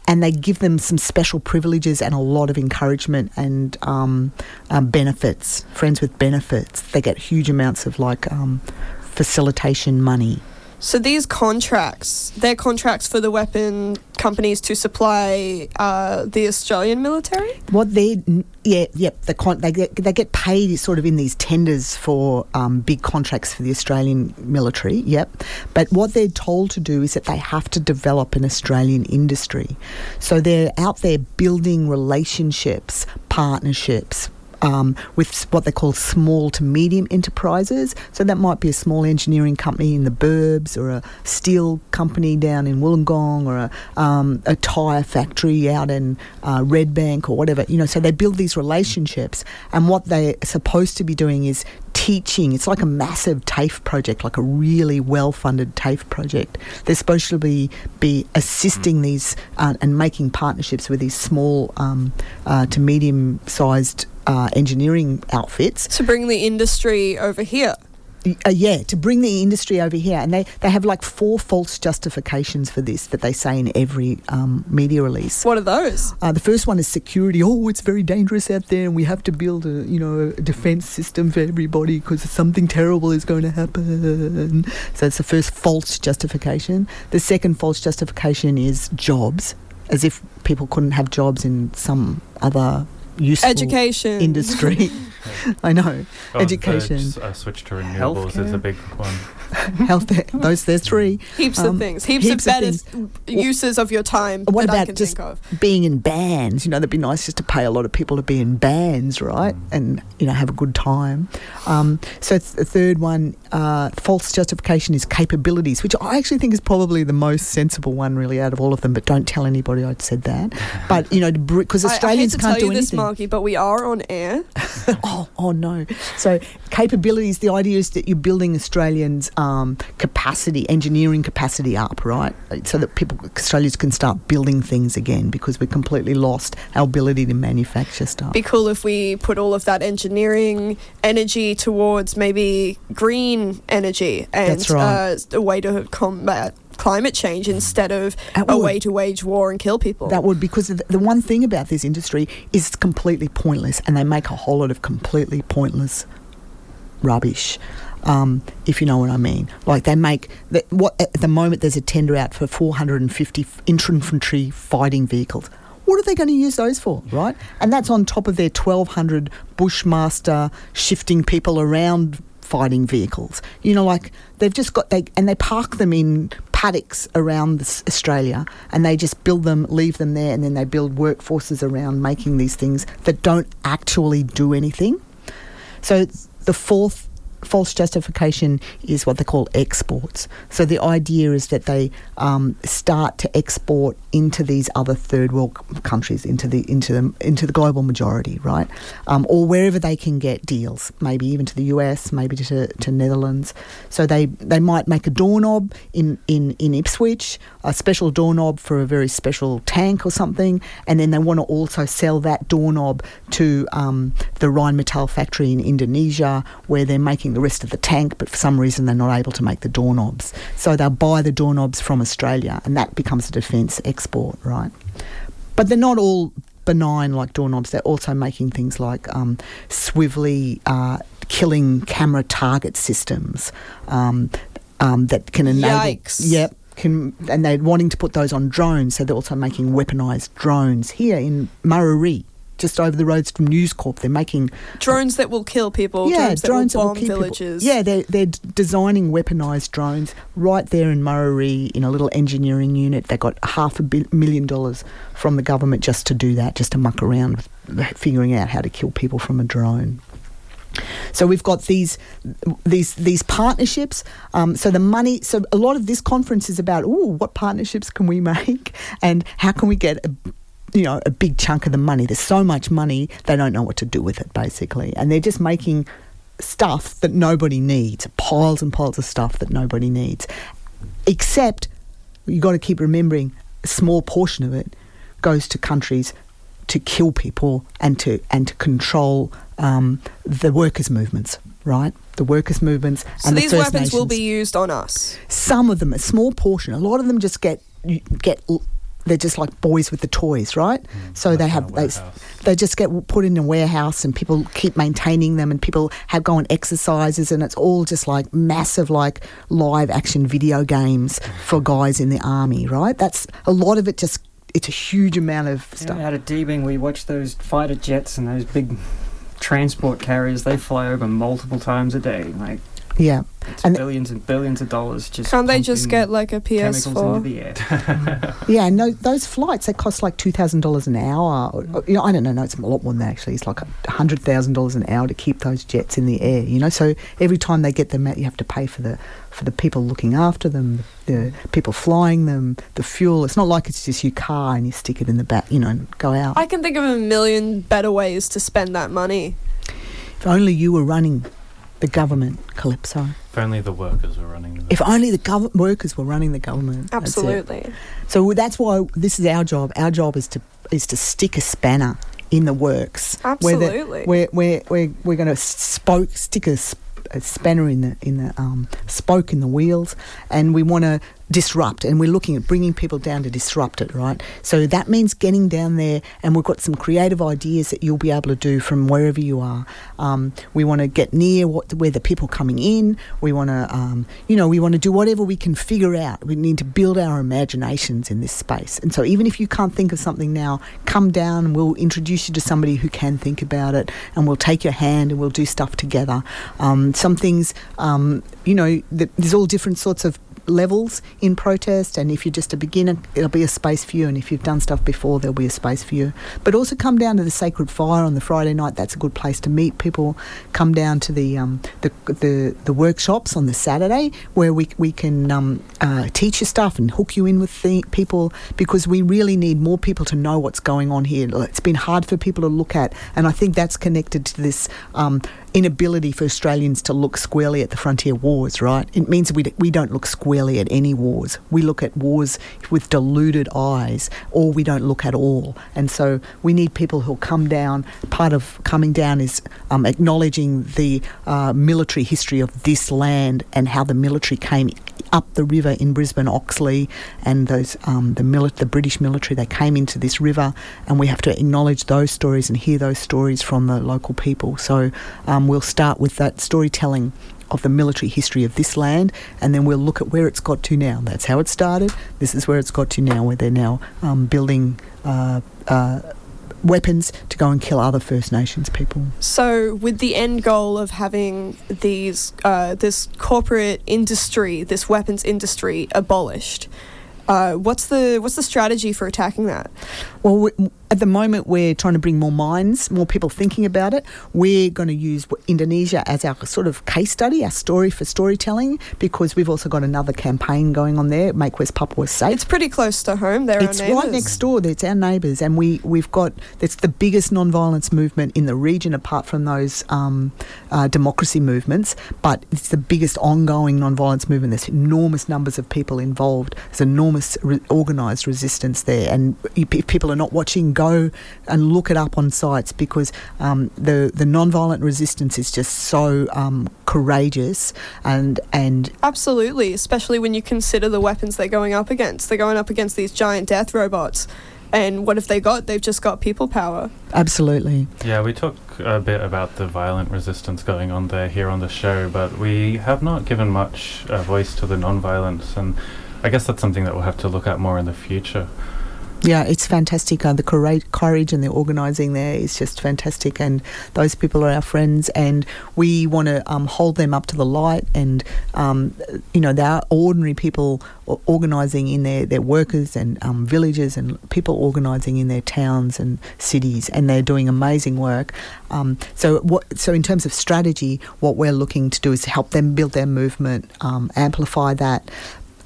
and they give them some special privileges and a lot of encouragement and um, um, benefits. Friends with benefits, they get huge amounts of like um, facilitation money. So these contracts, they're contracts for the weapon companies to supply uh, the Australian military. What they, yeah, yep, the con- they get they get paid sort of in these tenders for um, big contracts for the Australian military. Yep, but what they're told to do is that they have to develop an Australian industry. So they're out there building relationships, partnerships. Um, with what they call small to medium enterprises. So that might be a small engineering company in the Burbs, or a steel company down in Wollongong, or a, um, a tyre factory out in uh, Redbank, or whatever. You know, so they build these relationships, and what they're supposed to be doing is teaching. It's like a massive TAFE project, like a really well-funded TAFE project. They're supposed to be be assisting these uh, and making partnerships with these small um, uh, to medium-sized uh, engineering outfits. To bring the industry over here. Uh, yeah, to bring the industry over here, and they, they have like four false justifications for this that they say in every um, media release. What are those? Uh, the first one is security. Oh, it's very dangerous out there, and we have to build a you know a defense system for everybody because something terrible is going to happen. So that's the first false justification. The second false justification is jobs, as if people couldn't have jobs in some other useful Education. industry. (laughs) (laughs) I know. Oh, Education. s- uh, switch to renewables is a big one. (laughs) Health. Those there's three. Heaps Um, of things. Heaps, heaps of of better things. uses of your time What that I about can just think of. being in bands. You know, that'd be nice just to pay a lot of people to be in bands, right? Mm. And, you know, have a good time. Um, so it's the third one, uh, false justification is capabilities, which I actually think is probably the most sensible one, really, out of all of them. But don't tell anybody I'd said that. But, you know, because (laughs) I- Australians I, hate to can't tell do you this, anything. Marky, but we are on air. Oh, oh no. So capabilities, the idea is that you're building Australians' um, capacity, engineering capacity up, right? So that people, Australians can start building things again because we completely lost our ability to manufacture stuff. Be cool if we put all of that engineering energy towards maybe green energy and right. uh, a way to combat climate change instead of a way to wage war and kill people. That would because the the one thing about this industry is it's completely pointless, and they make a whole lot of completely pointless rubbish. Um, if you know what I mean, like they make the, what at the moment there's a tender out for 450 infantry fighting vehicles. What are they going to use those for, right? And that's on top of their 1,200 Bushmaster shifting people around fighting vehicles. You know, like they've just got they and they park them in paddocks around Australia, and they just build them, leave them there, and then they build workforces around making these things that don't actually do anything. So the fourth false justification is what they call exports. So the idea is that they um, start to export into these other third world countries, into the into the into the global majority, right? Um, or wherever they can get deals, maybe even to the US, maybe to, to Netherlands. So they, they might make a doorknob in, in, in Ipswich, a special doorknob for a very special tank or something, and then they want to also sell that doorknob to um, the Rheinmetall factory in Indonesia, where they're making the rest of the tank, but for some reason they're not able to make the doorknobs. So they'll buy the doorknobs from Australia, and that becomes a defence export, right? but they're not all benign like doorknobs. They're also making things like um, swivelly uh, killing camera target systems um, um, that can enable. Yikes. Yep. Can, and they're wanting to put those on drones, so they're also making weaponized drones here in Murarrie, just over the roads from News Corp. They're making Drones that will kill people. Yeah, drones, that will bomb keep people- villages. Yeah, they're, they're designing weaponized drones right there in Murarrie in a little engineering unit. They got half a million dollars from the government just to do that, just to muck around with figuring out how to kill people from a drone. So we've got these these these partnerships. Um, so the money. So a lot of this conference is about, oh, what partnerships can we make, (laughs) and how can we get a you know a big chunk of the money. There's so much money they don't know what to do with it basically, and they're just making stuff that nobody needs, piles and piles of stuff that nobody needs. Except you've got to keep remembering a small portion of it goes to countries to kill people and to and to control um, the workers' movements, right? The workers' movements So and the these weapons will be used on us. Some of them, a small portion. A lot of them just get get. They're just like boys with the toys, right? Hmm, so like they have they, they just get put in a warehouse, and people keep maintaining them, and people have go on exercises, and it's all just like massive, like live action video games for (laughs) guys in the army, right? That's a lot of it. Just it's a huge amount of Yeah, stuff. out of Deebing, we watch those fighter jets and those big transport carriers. They fly over multiple times a day. Like Yeah, it's And- billions and billions of dollars just. Can't they just get like a PS4? (laughs) yeah. And no, those flights they cost like two thousand dollars an hour. Or, or, you know, I don't know. No, it's a lot more than that actually. It's like hundred thousand dollars an hour to keep those jets in the air. You know, so every time they get them out, you have to pay for the for the people looking after them, the mm. people flying them, the fuel. It's not like it's just your car and you stick it in the back, you know, and go out. I can think of a million better ways to spend that money. if only you were running the government, Calypso. If only the workers were running the If only the gov- workers were running the government. That's. Absolutely. So that's why this is our job. Our job is to is to stick a spanner in the works. Where the- Absolutely. We're we're we're, we're going to spoke stick a, sp- a spanner in the in the um, spoke in the wheels, and we want to disrupt. And we're looking at bringing people down to disrupt it. Right. So that means getting down there, and we've got some creative ideas that you'll be able to do from wherever you are. Um, we want to get near what where the people coming in. We want to um, you know we want to do whatever we can figure out. We need to build our imaginations in this space. And so even if you can't think of something now, come down and we'll introduce you to somebody who can think about it, and we'll take your hand and we'll do stuff together. Um, some things, um, you know, th- there's all different sorts of levels in protest and if you're just a beginner it'll be a space for you and if you've done stuff before there'll be a space for you. But also come down to the sacred fire on the friday night. That's a good place to meet people. Come down to the um, the, the the workshops on the saturday where we, we can um, uh, teach you stuff and hook you in with the people because we really need more people to know what's going on here. It's been hard for people to look at and i think that's connected to this um, inability for Australians to look squarely at the frontier wars, right? It means we, d- we don't look squarely at any wars. We look at wars with deluded eyes, or we don't look at all. And so we need people who'll come down. Part of coming down is um, acknowledging the uh, military history of this land and how the military came up the river in Brisbane, Oxley, and those um, the mili- the British military. They came into this river, and we have to acknowledge those stories and hear those stories from the local people. So um, we'll start with that storytelling of the military history of this land, and then we'll look at where it's got to now. That's how it started. This is where it's got to now, where they're now um, building. Uh, uh, Weapons to go and kill other First Nations people. So, with the end goal of having these, uh, this corporate industry, this weapons industry, abolished, uh, what's the what's the strategy for attacking that? Well, we, at the moment, we're trying to bring more minds, more people thinking about it. We're going to use Indonesia as our sort of case study, our story for storytelling, because we've also got another campaign going on there, Make West Papua Safe. It's pretty close to home. They're It's our right next door. It's our neighbours, and we we've got it's the biggest non-violence movement in the region, apart from those um, uh, democracy movements. But it's the biggest ongoing non-violence movement. There's enormous numbers of people involved. There's enormous re- organised resistance there, and if if people are not watching, go and look it up on sites because um, the the non-violent resistance is just so um, courageous and and Absolutely, especially when you consider the weapons they're going up against. They're going up against these giant death robots. And what have they got? They've just got people power. Absolutely. Yeah, we talk a bit about the violent resistance going on there here on the show, but we have not given much uh, voice to the non-violence, and I guess that's something that we'll have to look at more in the future. Yeah, it's fantastic. Uh, the courage, and the organising there is just fantastic, and those people are our friends, and we want to um, hold them up to the light. And um, you know, they are ordinary people organising in their, their workers and um, villages, and people organising in their towns and cities, and they're doing amazing work. Um, so, what? So, in terms of strategy, what we're looking to do is help them build their movement, um, amplify that,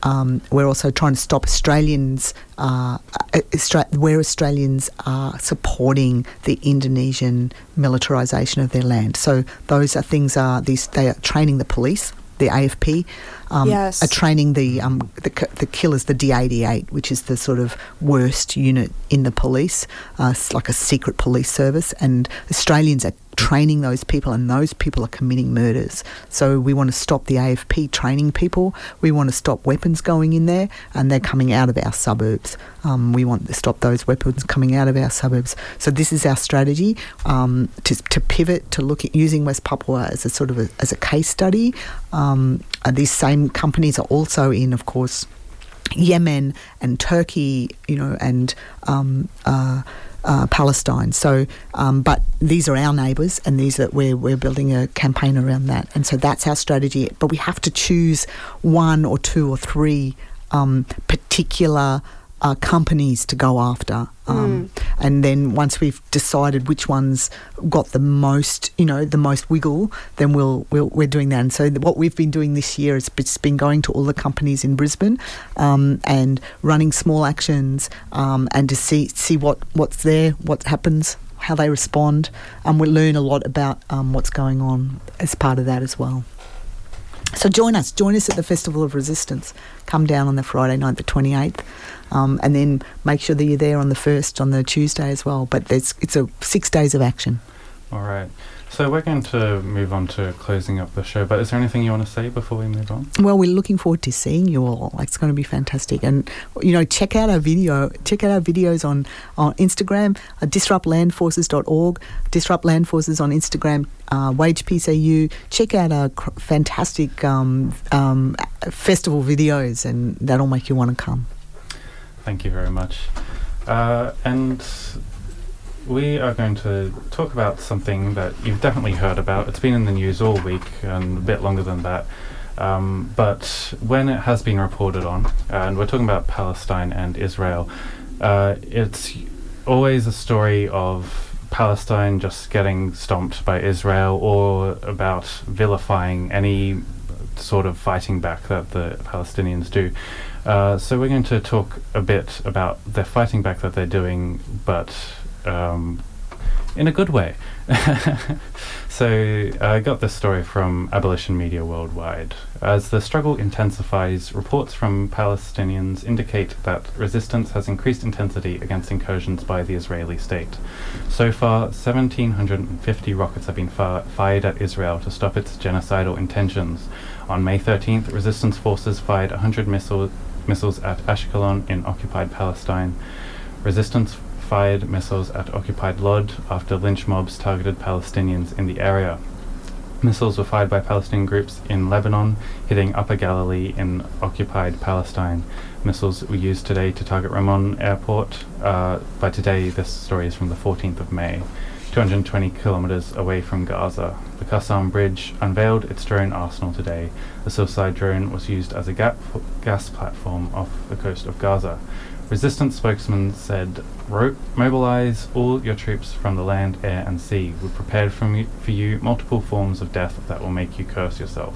um, we're also trying to stop Australians, uh, Austra- where Australians are supporting the Indonesian militarisation of their land. So those are things are these they are training the police, the AFP, um, Yes. are training the, um, the the killers, the D88, which is the sort of worst unit in the police. Uh, it's like a secret police service, and Australians are training those people, and those people are committing murders. So we want to stop the AFP training people. We want to stop weapons going in there, and they're coming out of our suburbs. Um, we want to stop those weapons coming out of our suburbs. So this is our strategy um, to, to pivot to look at using West Papua as a sort of a, as a case study. Um, and these same companies are also in, of course, Yemen and Turkey, you know, and um, uh, uh, Palestine. So, um, but these are our neighbours, and these are we're we're building a campaign around that, and so that's our strategy. But we have to choose one or two or three um, particular. Uh, companies to go after, um, and then once we've decided which ones got the most, you know, the most wiggle, then we'll, we'll we're doing that. And so th- what we've been doing this year is it's been going to all the companies in Brisbane um, and running small actions um, and to see see what what's there, what happens, how they respond, and we learn a lot about um, what's going on as part of that as well. So join us, join us at the Festival of Resistance. Come down on the Friday night, the twenty eighth. Um, and then make sure that you're there on the first on the Tuesday as well. But there's, it's a six days of action. All right. So we're going to move on to closing up the show, but is there anything you want to say before we move on? Well, we're looking forward to seeing you all. It's going to be fantastic, and you know, check out our video. Check out our videos on on Instagram, uh, disruptlandforces.org, Disrupt Land Forces on Instagram, uh, Wage AU. Check out our cr- fantastic um, um, festival videos, and that'll make you want to come. Thank you very much. Uh, and we are going to talk about something that you've definitely heard about. It's been in the news all week and a bit longer than that. Um, but when it has been reported on, and we're talking about Palestine and Israel, uh, it's always a story of Palestine just getting stomped by Israel or about vilifying any sort of fighting back that the Palestinians do. Uh, so we're going to talk a bit about the fighting back that they're doing, but um, in a good way. (laughs) so I got this story from Abolition Media Worldwide. As the struggle intensifies, reports from Palestinians indicate that resistance has increased intensity against incursions by the Israeli state. So far, 1,750 rockets have been fi- fired at Israel to stop its genocidal intentions. On May 13th, resistance forces fired 100 missile, missiles at Ashkelon in occupied Palestine. Resistance fired missiles at occupied Lod after lynch mobs targeted Palestinians in the area. Missiles were fired by Palestinian groups in Lebanon, hitting Upper Galilee in occupied Palestine. Missiles were used today to target Ramon Airport. Uh, by today, this story is from the 14th of May. 220 kilometers away from Gaza. The Qassam Brigade unveiled its drone arsenal today. The suicide drone was used as a gap gas platform off the coast of Gaza. Resistance spokesman said, "Ro- Mobilize all your troops from the land, air, and sea. We prepared you, for you multiple forms of death that will make you curse yourself.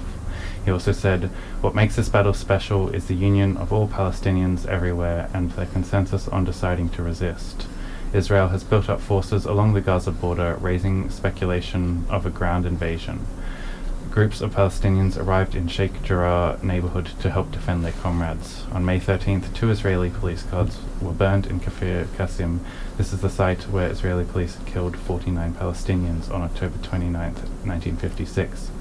He also said, What makes this battle special is the union of all Palestinians everywhere and their consensus on deciding to resist. Israel has built up forces along the Gaza border, raising speculation of a ground invasion. Groups of Palestinians arrived in Sheikh Jarrah neighborhood to help defend their comrades. On May 13th, two Israeli police cars were burned in Kafir Qasim. This is the site where Israeli police killed 49 Palestinians on October 29th, 1956.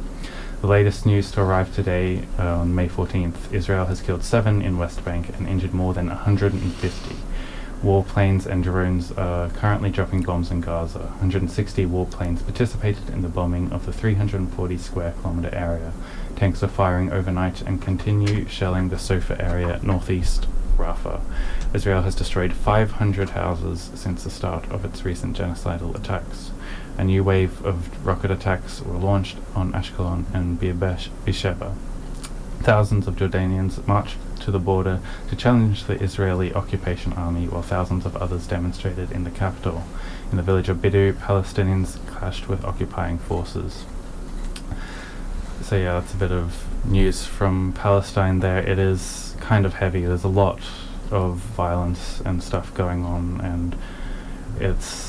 The latest news to arrive today, uh, on May 14th, Israel has killed seven in West Bank and injured more than 150. Warplanes and drones are currently dropping bombs in Gaza. 160 warplanes participated in the bombing of the 340 square kilometer area. Tanks are firing overnight and continue shelling the Sofa area northeast Rafah. Israel has destroyed 500 houses since the start of its recent genocidal attacks. A new wave of rocket attacks were launched on Ashkelon and Beersheba. Thousands of Jordanians marched to the border to challenge the Israeli occupation army, while thousands of others demonstrated in the capital. In the village of Bidu, Palestinians clashed with occupying forces. So yeah, that's a bit of news from Palestine there. It is kind of heavy. There's a lot of violence and stuff going on, and it's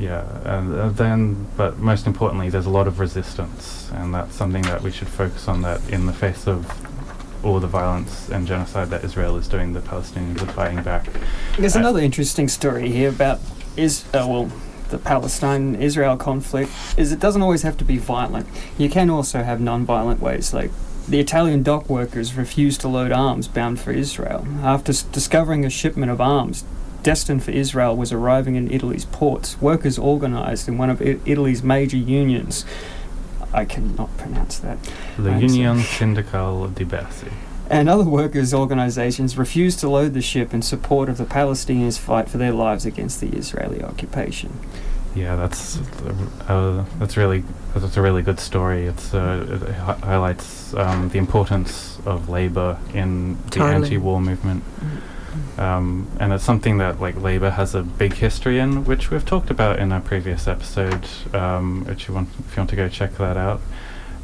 yeah. And uh, then, but most importantly, there's a lot of resistance, and that's something that we should focus on. That in the face of all the violence and genocide that Israel is doing, the Palestinians are fighting back. There's Uh, another interesting story here about is uh, well the Palestine-Israel conflict is it doesn't always have to be violent. You can also have non-violent ways like the Italian dock workers refused to load arms bound for Israel. After s- discovering a shipment of arms destined for Israel was arriving in Italy's ports, workers organized in one of I- Italy's major unions. I cannot pronounce that. The Right, so- Union Sindicale Diversi. and other workers' organizations refused to load the ship in support of the Palestinians' fight for their lives against the Israeli occupation. Yeah, that's uh, that's really that's a really good story. It's uh, it hi- highlights um, the importance of labor in the Totally. anti-war movement, um, and it's something that like labor has a big history in, which we've talked about in our previous episode. Um, which you want if you want to go check that out.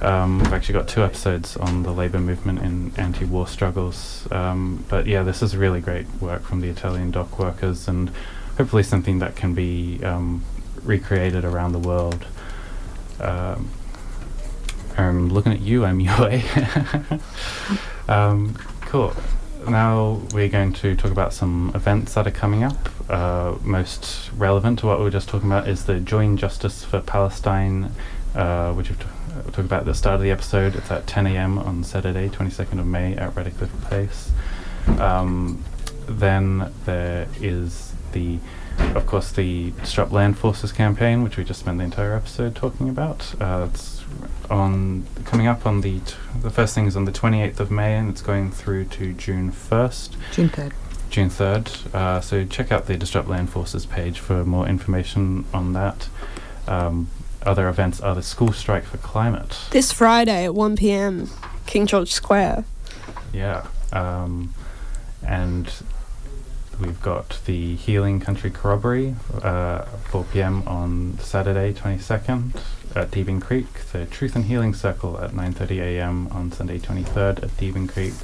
Um, we've actually got two episodes on the labor movement in anti-war struggles. Um, but yeah, this is really great work from the Italian dock workers, and hopefully something that can be um, recreated around the world. Um, I'm looking at you, MUA. (laughs) um, cool. Now we're going to talk about some events that are coming up. Uh, most relevant to what we were just talking about is the Join Justice for Palestine, uh, which we've t- uh, talked about at the start of the episode. It's at 10 a.m. on Saturday, 22nd of May at Redcliffe Place. Um, then there is the of course, the Disrupt Land Forces campaign, which we just spent the entire episode talking about. Uh, on coming up on the t- the first thing is on the 28th of May, and it's going through to June 1st, June 3rd. June 3rd. Uh, so check out the Disrupt Land Forces page for more information on that. Um, other events are the School Strike for Climate. This Friday at 1 pm, King George Square. Yeah. Um, and we've got the Healing Country Corroboree, uh, 4 p.m. on Saturday, 22nd at Deebing Creek. The Truth and Healing Circle at 9:30 a.m. on Sunday, 23rd at Deebing Creek.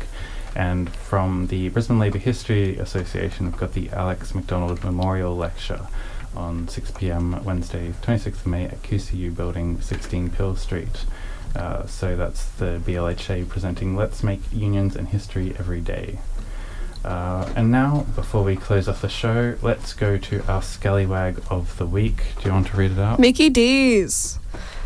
And from the Brisbane Labour History Association, we've got the Alex McDonald Memorial Lecture on 6 p.m. Wednesday, 26th of May at QCU Building, 16 Peel Street. Uh, so that's the BLHA presenting Let's Make Unions and History Every Day. Uh, and now, before we close off the show, let's go to our scallywag of the week. Do you want to read it out? Mickey D's.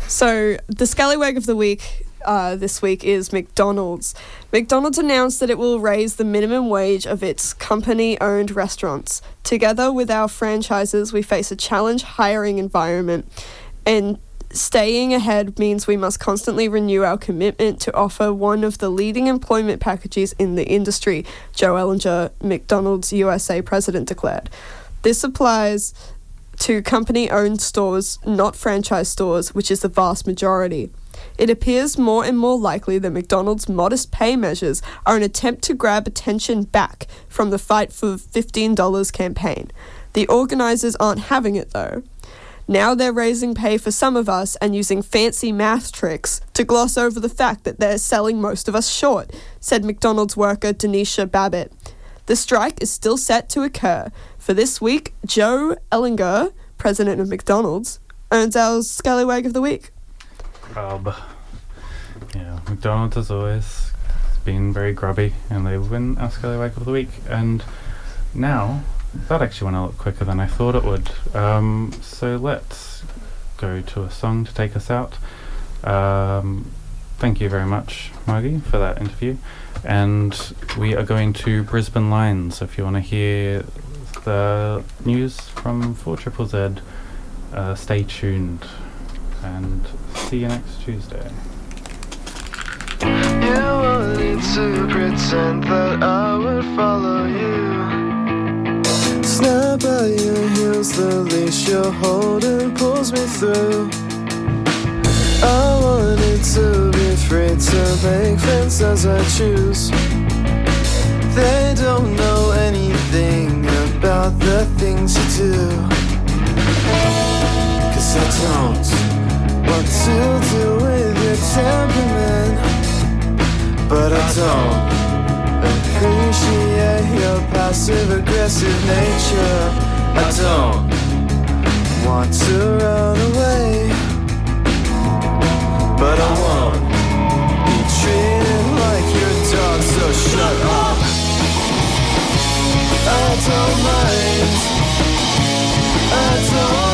So the scallywag of the week uh, this week is McDonald's. McDonald's announced that it will raise the minimum wage of its company-owned restaurants. Together with our franchises, we face a challenge hiring environment, and staying ahead means we must constantly renew our commitment to offer one of the leading employment packages in the industry. Joe Erlinger, McDonald's USA president, declared. This applies to company owned stores, not franchise stores, which is the vast majority. It appears more and more likely that McDonald's modest pay measures are an attempt to grab attention back from the Fight for $15 campaign. The organisers aren't having it though. Now they're raising pay for some of us and using fancy math tricks to gloss over the fact that they're selling most of us short, said McDonald's worker Denisha Babbitt. The strike is still set to occur. For this week, Joe Erlinger, president of McDonald's, earns our Scallywag of the Week. Grub. Yeah, McDonald's has always been very grubby, and they win our scallywag of the week. And now that actually went a lot quicker than I thought it would. Um, so let's go to a song to take us out. Um, thank you very much, Margie, for that interview. And we are going to Brisbane Lines. If you want to hear the news from 4 Triple Z. Uh, stay tuned and see you next Tuesday. You to pretend that I would follow you. At your heels, the leash you're holding pulls me through. I wanted to be free to make friends as I choose. They don't know anything about the things you do. Cause I don't what to do with your temperament, but I don't appreciate your passive aggressive nature. I don't want to run away, but I won't be treated like your dog, so shut up. I don't mind, I don't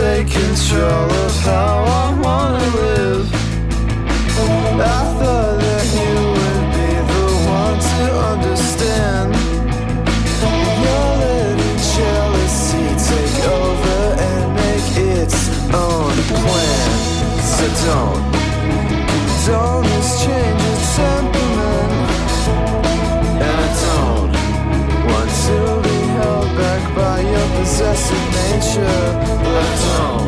take control of how I wanna live. I thought that you would be the to understand. You're letting jealousy take over and make its own plan. So don't, don't exchange. passive nature, but don't.